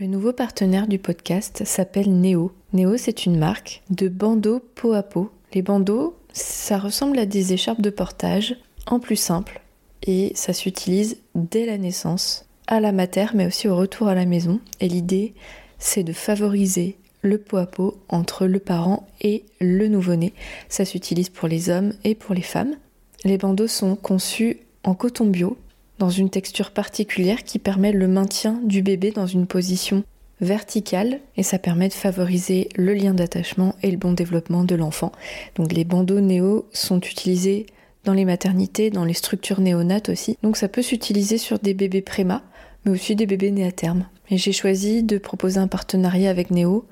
Le nouveau partenaire du podcast s'appelle Neo. Neo, c'est une marque de bandeaux peau à peau. Les bandeaux, ça ressemble à des écharpes de portage en plus simple et ça s'utilise dès la naissance, à la mater, mais aussi au retour à la maison. Et l'idée, c'est de favoriser le peau à peau entre le parent et le nouveau-né. Ça s'utilise pour les hommes et pour les femmes. Les bandeaux sont conçus en coton bio dans une texture particulière qui permet le maintien du bébé dans une position verticale et ça permet de favoriser le lien d'attachement et le bon développement de l'enfant. Donc les bandeaux néo sont utilisés dans les maternités, dans les structures néonates aussi. Donc ça peut s'utiliser sur des bébés préma, mais aussi des bébés nés à terme. Et j'ai choisi de proposer un partenariat avec Néo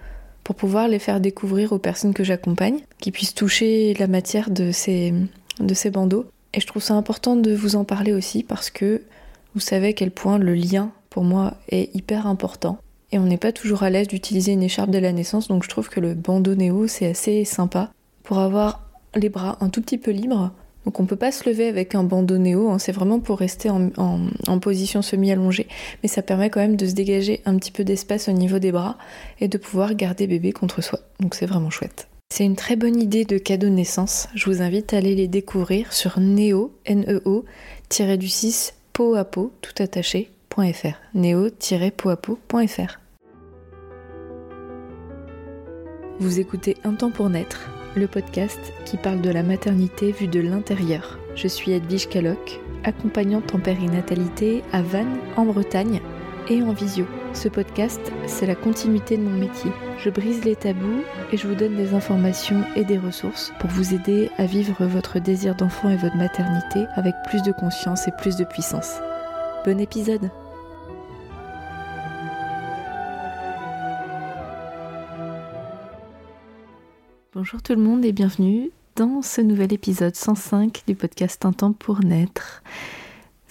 pour pouvoir les faire découvrir aux personnes que j'accompagne, qui puissent toucher la matière de ces, de ces bandeaux et je trouve ça important de vous en parler aussi parce que vous savez à quel point le lien pour moi est hyper important. Et on n'est pas toujours à l'aise d'utiliser une écharpe de la naissance, donc je trouve que le bandeau néo c'est assez sympa pour avoir les bras un tout petit peu libres. Donc on peut pas se lever avec un bandeau néo, hein. c'est vraiment pour rester en, en position semi-allongée, mais ça permet quand même de se dégager un petit peu d'espace au niveau des bras et de pouvoir garder bébé contre soi. Donc c'est vraiment chouette. C'est une très bonne idée de cadeau de naissance. Je vous invite à aller les découvrir sur neo, N-E-O, du 6, peau à peau, tout attaché, .fr. neo-peau à peau.fr. Vous écoutez Un temps pour naître, le podcast qui parle de la maternité vue de l'intérieur. Je suis Edwige Caloc, accompagnante en périnatalité à Vannes, en Bretagne, et en visio. Ce podcast, c'est la continuité de mon métier. Je brise les tabous et je vous donne des informations et des ressources pour vous aider à vivre votre désir d'enfant et votre maternité avec plus de conscience et plus de puissance. Bon épisode Bonjour tout le monde et bienvenue dans ce nouvel épisode 105 du podcast Un temps pour naître.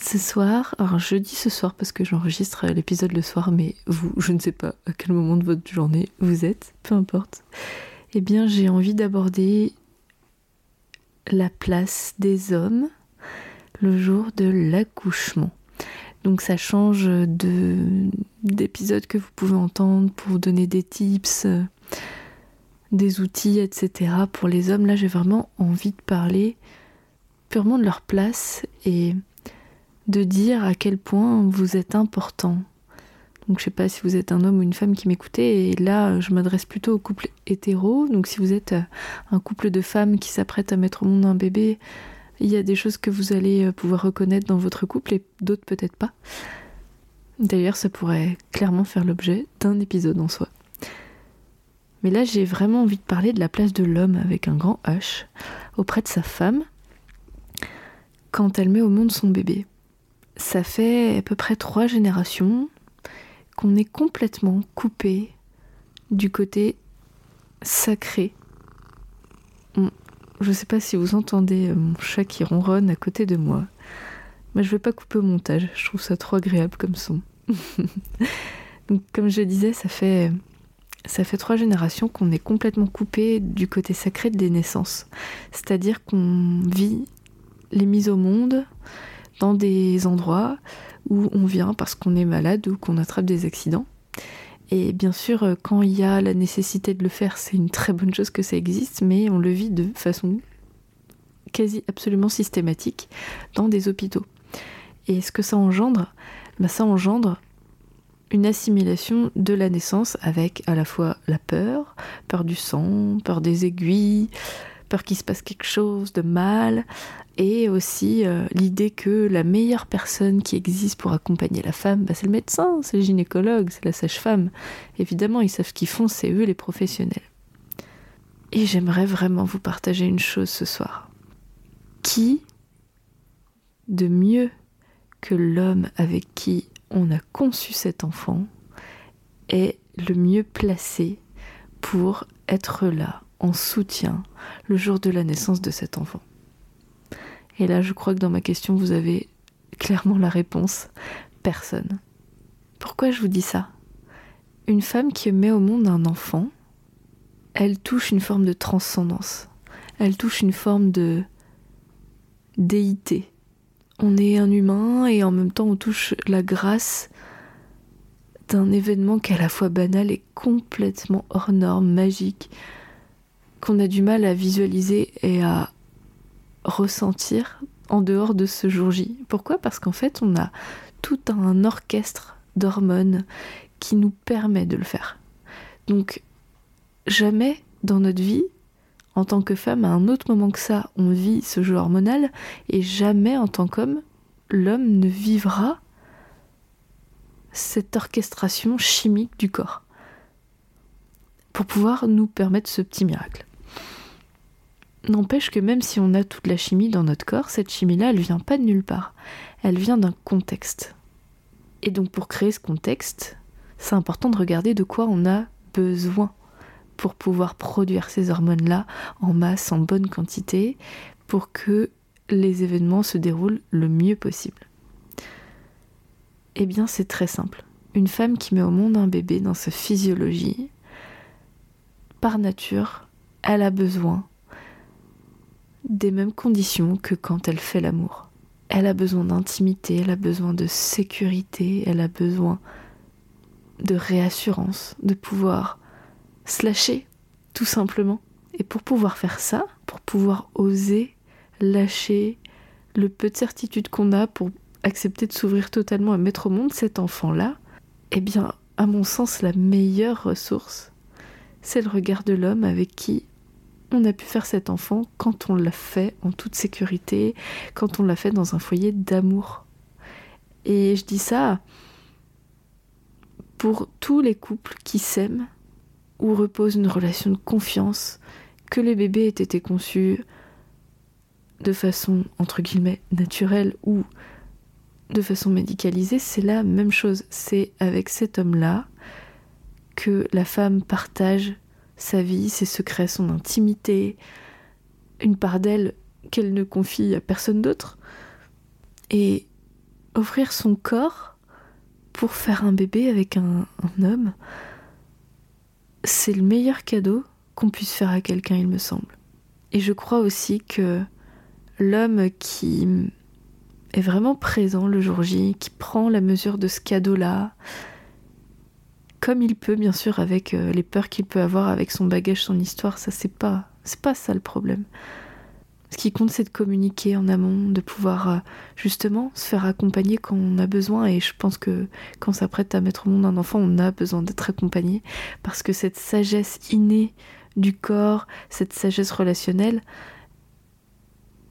Ce soir, alors je dis ce soir parce que j'enregistre l'épisode le soir, mais vous, je ne sais pas à quel moment de votre journée vous êtes, peu importe. Eh bien, j'ai envie d'aborder la place des hommes le jour de l'accouchement. Donc ça change de d'épisodes que vous pouvez entendre pour donner des tips, des outils, etc. Pour les hommes, là j'ai vraiment envie de parler purement de leur place et de dire à quel point vous êtes important. Donc je sais pas si vous êtes un homme ou une femme qui m'écoutez, et là je m'adresse plutôt au couple hétéro. Donc si vous êtes euh, un couple de femmes qui s'apprêtent à mettre au monde un bébé, il y a des choses que vous allez euh, pouvoir reconnaître dans votre couple et d'autres peut-être pas. D'ailleurs ça pourrait clairement faire l'objet d'un épisode en soi. Mais là j'ai vraiment envie de parler de la place de l'homme avec un grand H auprès de sa femme quand elle met au monde son bébé ça fait à peu près trois générations qu'on est complètement coupé du côté sacré. Je ne sais pas si vous entendez euh, mon chat qui ronronne à côté de moi. Mais je vais pas couper au montage, je trouve ça trop agréable comme son. Comme je disais, ça fait ça fait trois générations qu'on est complètement coupé du côté sacré des naissances. C'est-à-dire qu'on vit les mises au monde dans des endroits où on vient parce qu'on est malade ou qu'on attrape des accidents. Et bien sûr, euh, quand il y a la nécessité de le faire, c'est une très bonne chose que ça existe, mais on le vit de façon quasi absolument systématique dans des hôpitaux. Et ce que ça engendre bah, Ça engendre une assimilation de la naissance avec à la fois la peur, peur du sang, peur des aiguilles, peur qu'il se passe quelque chose de mal, et aussi euh, l'idée que la meilleure personne qui existe pour accompagner la femme, bah, c'est le médecin, c'est le gynécologue, c'est la sage-femme. Évidemment, ils savent ce qu'ils font, c'est eux les professionnels. Et j'aimerais vraiment vous partager une chose ce soir. Qui de mieux que l'homme avec qui on a conçu cet enfant est le mieux placé pour être là en soutien le jour de la naissance de cet enfant Et là, je crois que dans ma question, vous avez clairement la réponse. Personne. Pourquoi je vous dis ça? Une femme qui met au monde un enfant, elle touche une forme de transcendance. Elle touche une forme de déité. On est un humain et en même temps on touche la grâce d'un événement qui est à la fois banal et complètement hors norme, magique, qu'on a du mal à visualiser et à ressentir en dehors de ce jour J. Pourquoi? Parce qu'en fait, on a tout un orchestre d'hormones qui nous permet de le faire. Donc, jamais dans notre vie, en tant que femme, à un autre moment que ça, on vit ce jeu hormonal, et jamais en tant qu'homme, l'homme ne vivra cette orchestration chimique du corps pour pouvoir nous permettre ce petit miracle. N'empêche que même si on a toute la chimie dans notre corps, cette chimie-là, elle vient pas de nulle part. Elle vient d'un contexte. Et donc pour créer ce contexte, c'est important de regarder de quoi on a besoin pour pouvoir produire ces hormones-là en masse, en bonne quantité, pour que les événements se déroulent le mieux possible. Eh bien, c'est très simple. Une femme qui met au monde un bébé dans sa physiologie, par nature, elle a besoin des mêmes conditions que quand elle fait l'amour. Elle a besoin d'intimité, elle a besoin de sécurité, elle a besoin de réassurance, de pouvoir se lâcher, tout simplement. Et pour pouvoir faire ça, pour pouvoir oser lâcher le peu de certitude qu'on a pour accepter de s'ouvrir totalement à mettre au monde cet enfant-là, eh bien, à mon sens, la meilleure ressource, c'est le regard de l'homme avec qui on a pu faire cet enfant quand on l'a fait en toute sécurité, quand on l'a fait dans un foyer d'amour. Et je dis ça pour tous les couples qui s'aiment, où repose une relation de confiance, que les bébés aient été conçus de façon entre guillemets naturelle ou de façon médicalisée, c'est la même chose. C'est avec cet homme-là que la femme partage sa vie, ses secrets, son intimité, une part d'elle qu'elle ne confie à personne d'autre. Et offrir son corps pour faire un bébé avec un, homme, c'est le meilleur cadeau qu'on puisse faire à quelqu'un, il me semble. Et je crois aussi que l'homme qui est vraiment présent le jour J, qui prend la mesure de ce cadeau-là, comme il peut, bien sûr, avec euh, les peurs qu'il peut avoir avec son bagage, son histoire, ça c'est pas, c'est pas ça le problème. Ce qui compte, c'est de communiquer en amont, de pouvoir euh, justement se faire accompagner quand on a besoin. Et je pense que quand on s'apprête à mettre au monde un enfant, on a besoin d'être accompagné parce que cette sagesse innée du corps, cette sagesse relationnelle,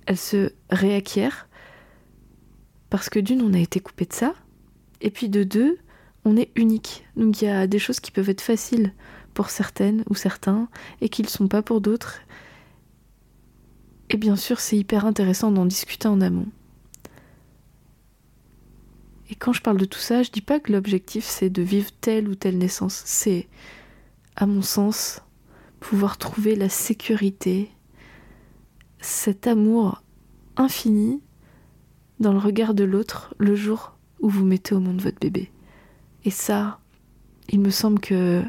elle se réacquiert parce que d'une, on a été coupé de ça, et puis de deux, on est unique. Donc il y a des choses qui peuvent être faciles pour certaines ou certains et qui ne sont pas pour d'autres. Et bien sûr, c'est hyper intéressant d'en discuter en amont. Et quand je parle de tout ça, je dis pas que l'objectif c'est de vivre telle ou telle naissance. C'est, à mon sens, pouvoir trouver la sécurité, cet amour infini dans le regard de l'autre le jour où vous mettez au monde votre bébé. Et ça, il me semble que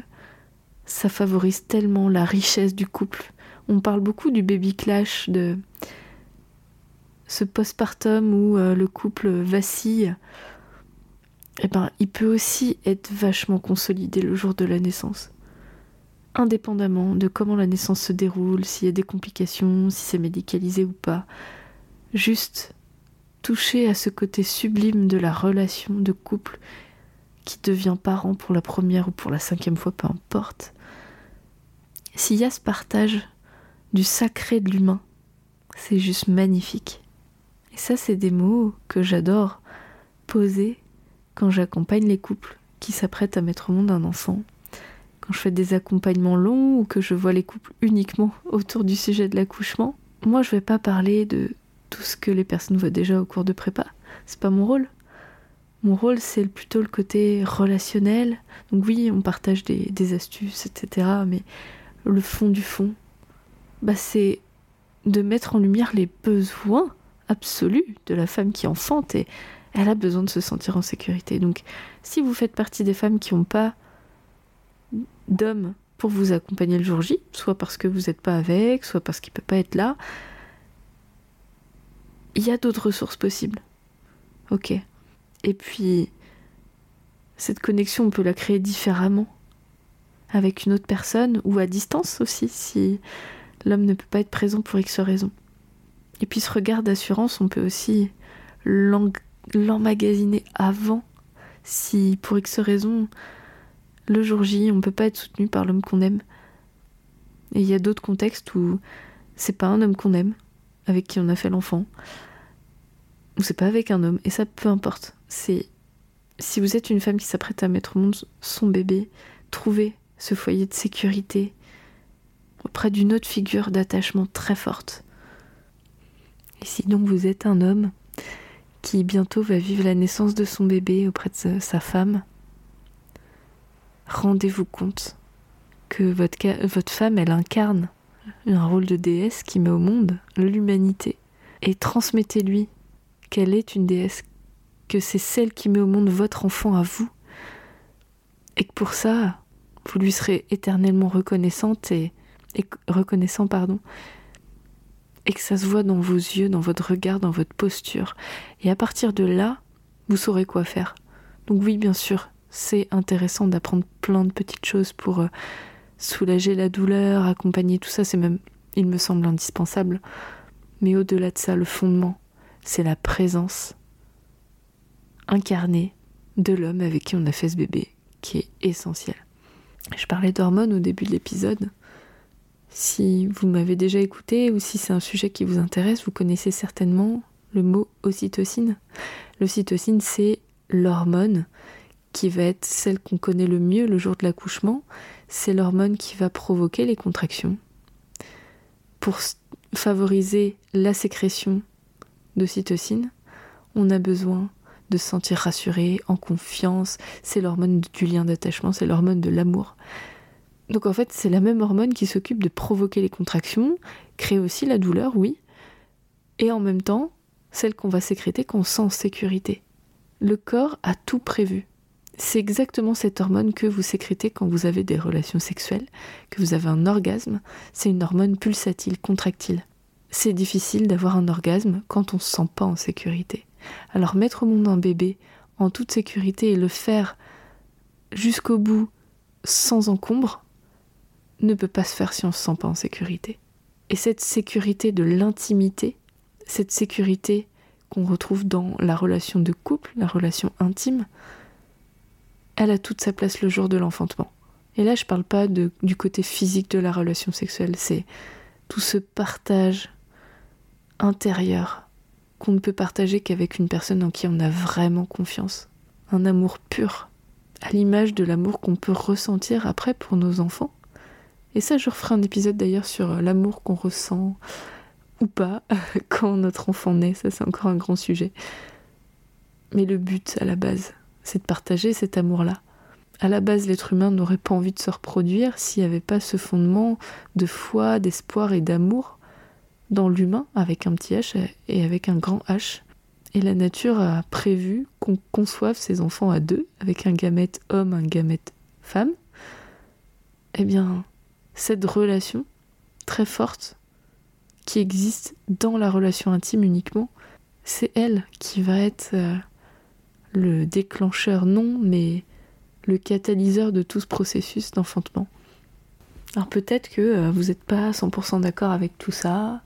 ça favorise tellement la richesse du couple. On parle beaucoup du baby clash, de ce postpartum où euh, le couple vacille. Eh ben, il peut aussi être vachement consolidé le jour de la naissance. Indépendamment de comment la naissance se déroule, s'il y a des complications, si c'est médicalisé ou pas. Juste toucher à ce côté sublime de la relation de couple qui devient parent pour la première ou pour la cinquième fois, peu importe, s'il y a ce partage du sacré de l'humain, c'est juste magnifique. Et ça, c'est des mots que j'adore poser quand j'accompagne les couples qui s'apprêtent à mettre au monde un enfant. Quand je fais des accompagnements longs ou que je vois les couples uniquement autour du sujet de l'accouchement, moi je vais pas parler de tout ce que les personnes voient déjà au cours de prépa. C'est pas mon rôle. Mon rôle, c'est plutôt le côté relationnel. Donc oui, on partage des, astuces, etc. Mais le fond du fond, bah, c'est de mettre en lumière les besoins absolus de la femme qui enfante et elle a besoin de se sentir en sécurité. Donc si vous faites partie des femmes qui n'ont pas d'hommes pour vous accompagner le jour J, soit parce que vous n'êtes pas avec, soit parce qu'il ne peut pas être là, il y a d'autres ressources possibles. Ok. Et puis, Cette connexion, on peut la créer différemment avec une autre personne ou à distance aussi si l'homme ne peut pas être présent pour X raison. Et puis ce regard d'assurance, on peut aussi l'emmagasiner avant si pour X raison le jour J on ne peut pas être soutenu par l'homme qu'on aime. Et il y a d'autres contextes où c'est pas un homme qu'on aime, avec qui on a fait l'enfant, ou c'est pas avec un homme, et ça peu importe. C'est si vous êtes une femme qui s'apprête à mettre au monde son bébé, trouvez ce foyer de sécurité auprès d'une autre figure d'attachement très forte. Et si donc vous êtes un homme qui bientôt va vivre la naissance de son bébé auprès de sa femme, rendez-vous compte que votre, votre femme, elle incarne un rôle de déesse qui met au monde l'humanité. Et transmettez-lui qu'elle est une déesse, que c'est celle qui met au monde votre enfant à vous. Et que pour ça, vous lui serez éternellement reconnaissante et, reconnaissant, pardon, et que ça se voit dans vos yeux, dans votre regard, dans votre posture. Et à partir de là, vous saurez quoi faire. Donc oui, bien sûr, c'est intéressant d'apprendre plein de petites choses pour euh, soulager la douleur, accompagner tout ça, c'est même, il me semble, indispensable. Mais au-delà de ça, le fondement, c'est la présence incarnée de l'homme avec qui on a fait ce bébé, qui est essentiel. Je parlais d'hormones au début de l'épisode. Si vous m'avez déjà écouté ou si c'est un sujet qui vous intéresse, vous connaissez certainement le mot ocytocine. L'ocytocine, c'est l'hormone qui va être celle qu'on connaît le mieux le jour de l'accouchement. C'est l'hormone qui va provoquer les contractions. Pour favoriser la sécrétion d'ocytocine, on a besoin de se sentir rassuré, en confiance. C'est l'hormone du lien d'attachement, c'est l'hormone de l'amour. Donc en fait, c'est la même hormone qui s'occupe de provoquer les contractions, créer aussi la douleur, oui, et en même temps, celle qu'on va sécréter quand on sent en sécurité. Le corps a tout prévu. C'est exactement cette hormone que vous sécrétez quand vous avez des relations sexuelles, que vous avez un orgasme. C'est une hormone pulsatile, contractile. C'est difficile d'avoir un orgasme quand on ne se sent pas en sécurité. Alors mettre au monde un bébé en toute sécurité et le faire jusqu'au bout sans encombre, ne peut pas se faire si on ne se sent pas en sécurité. Et cette sécurité de l'intimité, cette sécurité qu'on retrouve dans la relation de couple, la relation intime, elle a toute sa place le jour de l'enfantement. Et là, je parle pas du côté physique de la relation sexuelle, c'est tout ce partage intérieur qu'on ne peut partager qu'avec une personne en qui on a vraiment confiance. Un amour pur, à l'image de l'amour qu'on peut ressentir après pour nos enfants. Et ça, je referai un épisode d'ailleurs sur euh, l'amour qu'on ressent ou pas quand notre enfant naît. Ça, c'est encore un grand sujet. Mais le but, à la base, c'est de partager cet amour-là. À la base, l'être humain n'aurait pas envie de se reproduire s'il n'y avait pas ce fondement de foi, d'espoir et d'amour dans l'humain, avec un petit H et avec un grand H. Et la nature a prévu qu'on conçoive ses enfants à deux, avec un gamète homme, un gamète femme. Eh bien, cette relation très forte qui existe dans la relation intime uniquement, c'est elle qui va être euh, le déclencheur, non, mais le catalyseur de tout ce processus d'enfantement. Alors peut-être que euh, vous n'êtes pas 100% d'accord avec tout ça,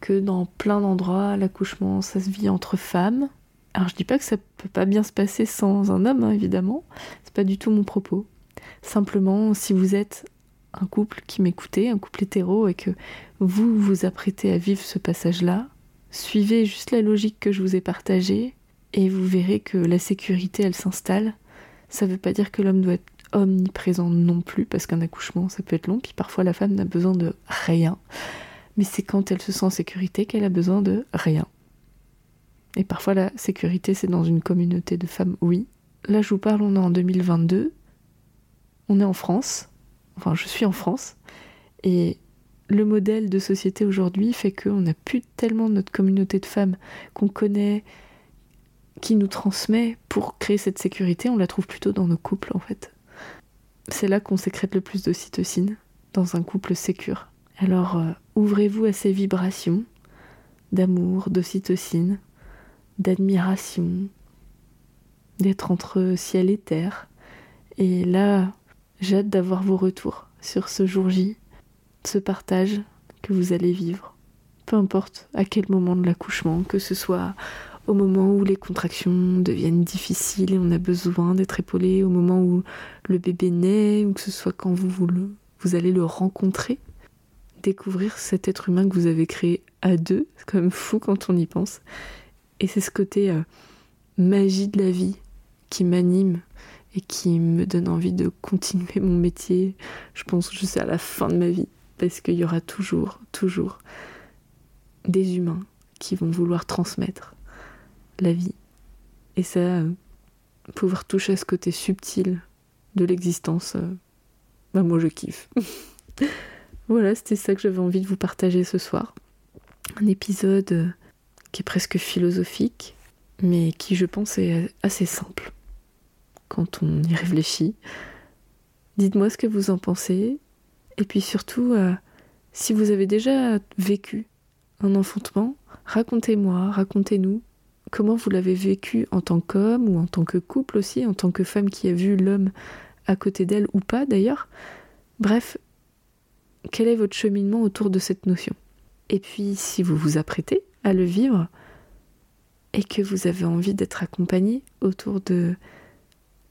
que dans plein d'endroits, l'accouchement, ça se vit entre femmes. Alors je dis pas que ça peut pas bien se passer sans un homme, hein, évidemment. C'est pas du tout mon propos. Simplement, si vous êtes un couple qui m'écoutait, un couple hétéro, et que vous vous apprêtez à vivre ce passage-là, suivez juste la logique que je vous ai partagée, et vous verrez que la sécurité, elle s'installe. Ça veut pas dire que l'homme doit être omniprésent non plus, parce qu'un accouchement, ça peut être long, puis parfois la femme n'a besoin de rien. Mais c'est quand elle se sent en sécurité qu'elle a besoin de rien. Et parfois la sécurité, c'est dans une communauté de femmes, oui. Là, je vous parle, on est en 2022. On est en France, enfin je suis en France, et le modèle de société aujourd'hui fait qu'on n'a plus tellement notre communauté de femmes qu'on connaît, qui nous transmet pour créer cette sécurité, on la trouve plutôt dans nos couples en fait. C'est là qu'on sécrète le plus d'ocytocine, dans un couple sécure. Alors euh, ouvrez-vous à ces vibrations d'amour, d'ocytocine, d'admiration, d'être entre ciel et terre. Et là, j'ai hâte d'avoir vos retours sur ce jour J, ce partage que vous allez vivre. Peu importe à quel moment de l'accouchement, que ce soit au moment où les contractions deviennent difficiles et on a besoin d'être épaulé, au moment où le bébé naît, ou que ce soit quand vous, vous, allez le rencontrer, découvrir cet être humain que vous avez créé à deux, c'est quand même fou quand on y pense. Et c'est ce côté euh, magie de la vie qui m'anime et qui me donne envie de continuer mon métier, je pense jusqu'à la fin de ma vie, parce qu'il y aura toujours, toujours des humains qui vont vouloir transmettre la vie. Et ça, euh, pouvoir toucher à ce côté subtil de l'existence, euh, bah moi je kiffe. voilà, c'était ça que j'avais envie de vous partager ce soir. Un épisode euh, qui est presque philosophique, mais qui je pense est assez simple quand on y réfléchit. Dites-moi ce que vous en pensez, et puis surtout, si vous avez déjà vécu un enfantement, racontez-moi, racontez-nous comment vous l'avez vécu en tant qu'homme ou en tant que couple aussi, en tant que femme qui a vu l'homme à côté d'elle ou pas d'ailleurs. Bref, quel est votre cheminement autour de cette notion? Et puis, si vous vous apprêtez à le vivre et que vous avez envie d'être accompagné autour de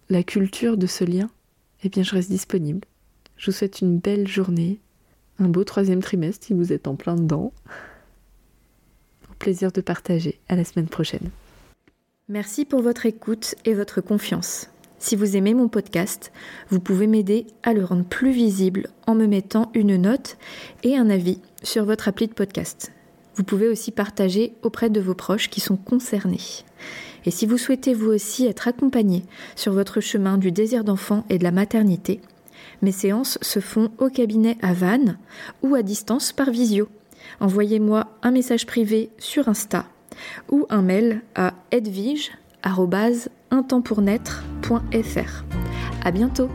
la culture de ce lien, eh bien, je reste disponible. Je vous souhaite une belle journée, un beau troisième trimestre si vous êtes en plein dedans plaisir de partager. À la semaine prochaine. Merci pour votre écoute et votre confiance. Si vous aimez mon podcast, vous pouvez m'aider à le rendre plus visible en me mettant une note et un avis sur votre appli de podcast. Vous pouvez aussi partager auprès de vos proches qui sont concernés. Et si vous souhaitez vous aussi être accompagné sur votre chemin du désir d'enfant et de la maternité, mes séances se font au cabinet à Vannes ou à distance par visio envoyez-moi un message privé sur Insta ou un mail à edvige.untempournaître.fr. À bientôt!